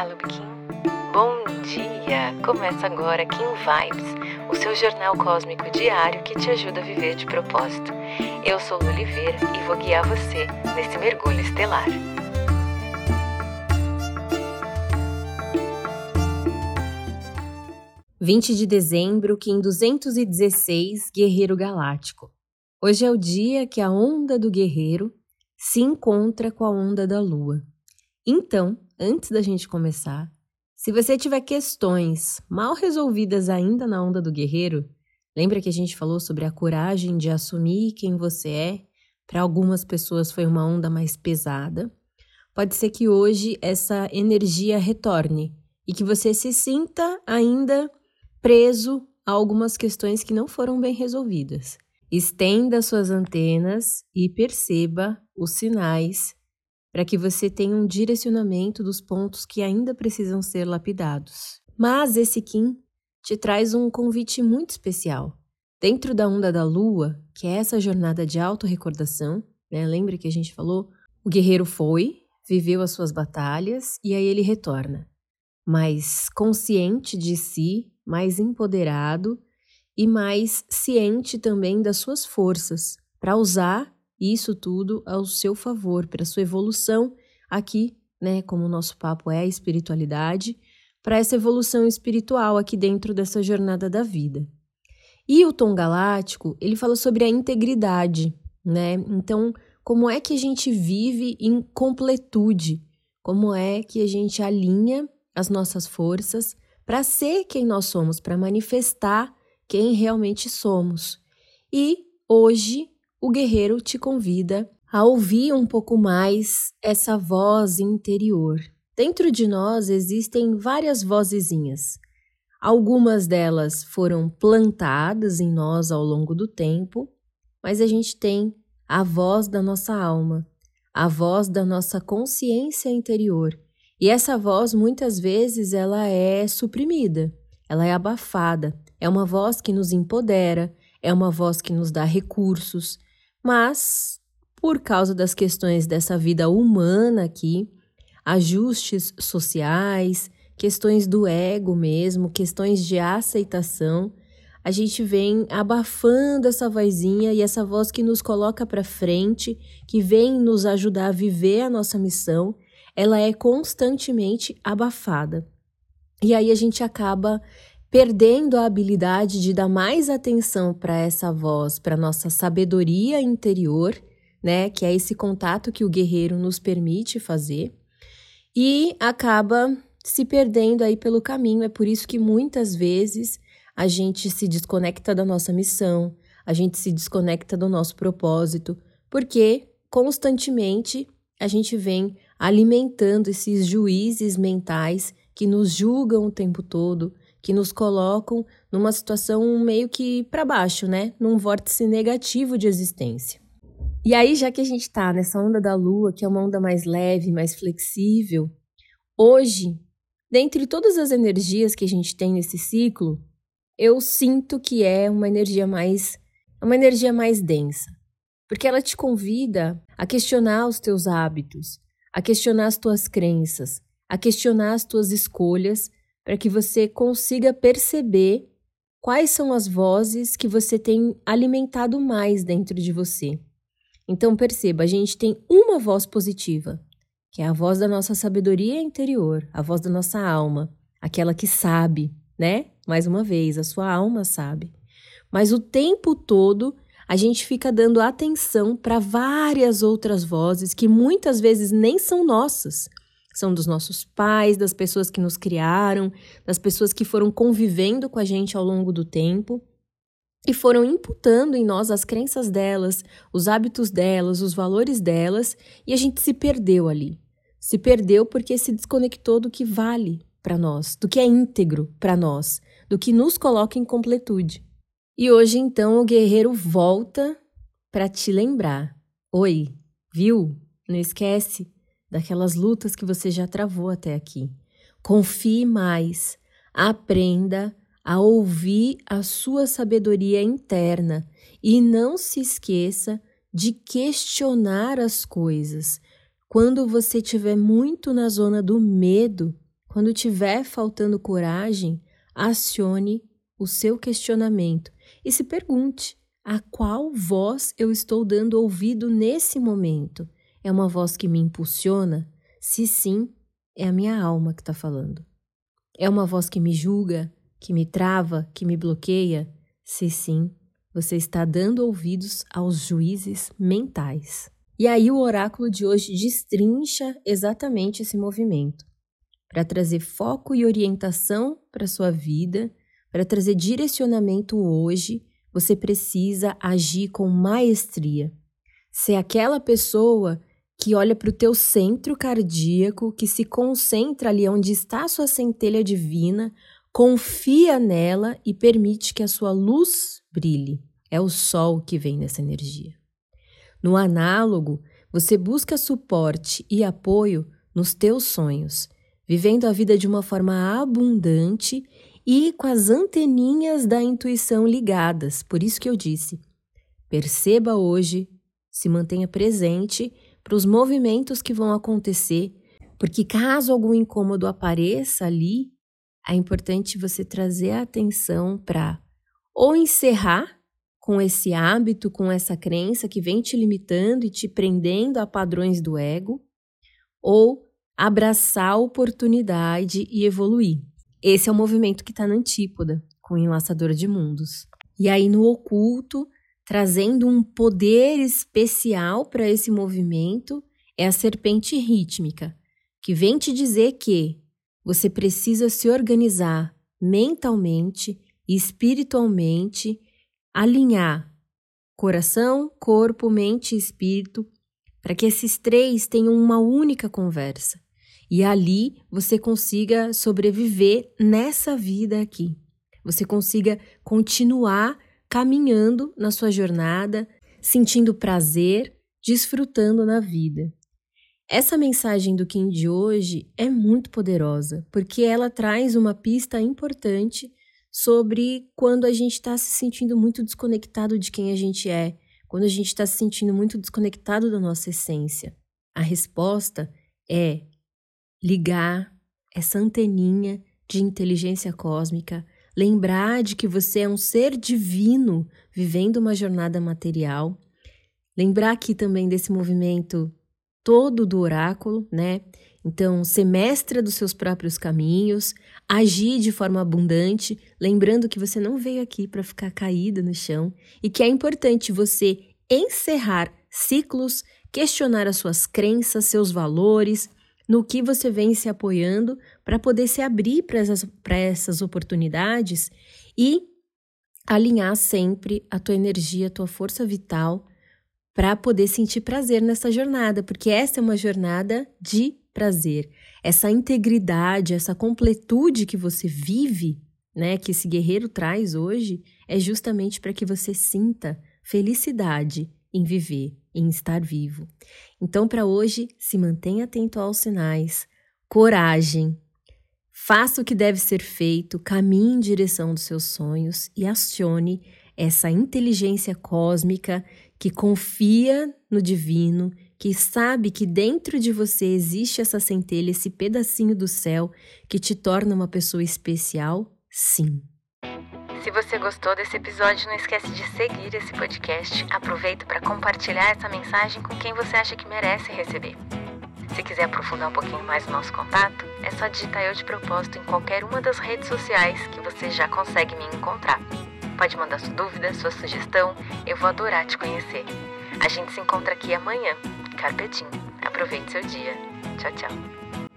Olá, Lubikin. Bom dia! Começa agora Kim Vibes, o seu jornal cósmico diário que te ajuda a viver de propósito. Eu sou Lu Oliveira e vou guiar você nesse mergulho estelar. Vinte de dezembro, Kim 216, Guerreiro Galáctico. Hoje é o dia que a onda do guerreiro se encontra com a onda da lua. Então, antes da gente começar, se você tiver questões mal resolvidas ainda na onda do guerreiro, lembra que a gente falou sobre a coragem de assumir quem você é? Para algumas pessoas foi uma onda mais pesada. Pode ser que hoje essa energia retorne e que você se sinta ainda preso a algumas questões que não foram bem resolvidas. Estenda suas antenas e perceba os sinais para que você tenha um direcionamento dos pontos que ainda precisam ser lapidados. Mas esse Kim te traz um convite muito especial. Dentro da onda da lua, que é essa jornada de autorrecordação, né? Lembra que a gente falou? O guerreiro foi, viveu as suas batalhas e aí ele retorna, mais consciente de si, mais empoderado e mais ciente também das suas forças para usar isso tudo ao seu favor, para sua evolução aqui, né, como o nosso papo é a espiritualidade, para essa evolução espiritual aqui dentro dessa jornada da vida. E o tom galáctico, ele fala sobre a integridade, né? Então, como é que a gente vive em completude? Como é que a gente alinha as nossas forças para ser quem nós somos, para manifestar quem realmente somos? E hoje o guerreiro te convida a ouvir um pouco mais essa voz interior. Dentro de nós existem várias vozezinhas. Algumas delas foram plantadas em nós ao longo do tempo, mas a gente tem a voz da nossa alma, a voz da nossa consciência interior. E essa voz muitas vezes ela é suprimida, ela é abafada. É uma voz que nos empodera, é uma voz que nos dá recursos, mas, por causa das questões dessa vida humana aqui, ajustes sociais, questões do ego mesmo, questões de aceitação, a gente vem abafando essa vozinha e essa voz que nos coloca para frente, que vem nos ajudar a viver a nossa missão, ela é constantemente abafada. E aí a gente acaba perdendo a habilidade de dar mais atenção para essa voz, para nossa sabedoria interior, né, que é esse contato que o guerreiro nos permite fazer, e acaba se perdendo aí pelo caminho. É por isso que muitas vezes a gente se desconecta da nossa missão, a gente se desconecta do nosso propósito, porque constantemente a gente vem alimentando esses juízes mentais que nos julgam o tempo todo, que nos colocam numa situação meio que para baixo, né? Num vórtice negativo de existência. E aí, já que a gente está nessa onda da lua, que é uma onda mais leve, mais flexível, hoje, dentre todas as energias que a gente tem nesse ciclo, eu sinto que é uma energia mais uma energia mais densa, porque ela te convida a questionar os teus hábitos, a questionar as tuas crenças, a questionar as tuas escolhas para que você consiga perceber quais são as vozes que você tem alimentado mais dentro de você. Então perceba, a gente tem uma voz positiva, que é a voz da nossa sabedoria interior, a voz da nossa alma, aquela que sabe, né? Mais uma vez, a sua alma sabe. Mas o tempo todo a gente fica dando atenção para várias outras vozes que muitas vezes nem são nossas, são dos nossos pais, das pessoas que nos criaram, das pessoas que foram convivendo com a gente ao longo do tempo e foram imputando em nós as crenças delas, os hábitos delas, os valores delas, e a gente se perdeu ali. Se perdeu porque se desconectou do que vale para nós, do que é íntegro para nós, do que nos coloca em completude. E hoje então o guerreiro volta para te lembrar. Oi, viu? Não esquece daquelas lutas que você já travou até aqui. Confie mais, aprenda a ouvir a sua sabedoria interna e não se esqueça de questionar as coisas. Quando você estiver muito na zona do medo, quando tiver faltando coragem, acione o seu questionamento e se pergunte: a qual voz eu estou dando ouvido nesse momento? É uma voz que me impulsiona? Se sim, é a minha alma que está falando. É uma voz que me julga, que me trava, que me bloqueia? Se sim, você está dando ouvidos aos juízes mentais. E aí o oráculo de hoje destrincha exatamente esse movimento para trazer foco e orientação para sua vida, para trazer direcionamento hoje, você precisa agir com maestria. Ser aquela pessoa que olha para o teu centro cardíaco, que se concentra ali onde está a sua centelha divina, confia nela e permite que a sua luz brilhe. É o sol que vem nessa energia. No análogo, você busca suporte e apoio nos teus sonhos vivendo a vida de uma forma abundante e com as anteninhas da intuição ligadas. Por isso que eu disse: perceba hoje, se mantenha presente para os movimentos que vão acontecer, porque caso algum incômodo apareça ali, é importante você trazer a atenção para ou encerrar com esse hábito, com essa crença que vem te limitando e te prendendo a padrões do ego, ou abraçar a oportunidade e evoluir. Esse é o movimento que está na antípoda, com o enlaçador de mundos. E aí, no oculto, trazendo um poder especial para esse movimento, é a serpente rítmica, que vem te dizer que você precisa se organizar mentalmente e espiritualmente, alinhar coração, corpo, mente e espírito, para que esses três tenham uma única conversa e ali você consiga sobreviver nessa vida aqui. Você consiga continuar caminhando na sua jornada, sentindo prazer, desfrutando na vida. Essa mensagem do Kim de hoje é muito poderosa, porque ela traz uma pista importante sobre quando a gente está se sentindo muito desconectado de quem a gente é, quando a gente está se sentindo muito desconectado da nossa essência. A resposta é ligar essa anteninha de inteligência cósmica, lembrar de que você é um ser divino vivendo uma jornada material, lembrar aqui também desse movimento todo do oráculo, né? Então, ser mestra dos seus próprios caminhos, agir de forma abundante, lembrando que você não veio aqui para ficar caído no chão e que é importante você encerrar ciclos, questionar as suas crenças, seus valores, no que você vem se apoiando para poder se abrir para essas, essas oportunidades e alinhar sempre a tua energia, a tua força vital para poder sentir prazer nessa jornada, porque essa é uma jornada de prazer. Essa integridade, essa completude que você vive, né, que esse guerreiro traz hoje, é justamente para que você sinta felicidade em viver, em estar vivo. Então, para hoje, se mantenha atento aos sinais, coragem, faça o que deve ser feito, caminhe em direção dos seus sonhos e acione essa inteligência cósmica que confia no divino, que sabe que dentro de você existe essa centelha, esse pedacinho do céu que te torna uma pessoa especial, sim. Se você gostou desse episódio, não esquece de seguir esse podcast. Aproveita para compartilhar essa mensagem com quem você acha que merece receber. Se quiser aprofundar um pouquinho mais o nosso contato, é só digitar Eu de Propósito em qualquer uma das redes sociais que você já consegue me encontrar. Pode mandar sua dúvida, sua sugestão, eu vou adorar te conhecer. A gente se encontra aqui amanhã. Carpetinho. Aproveite seu dia. Tchau, tchau.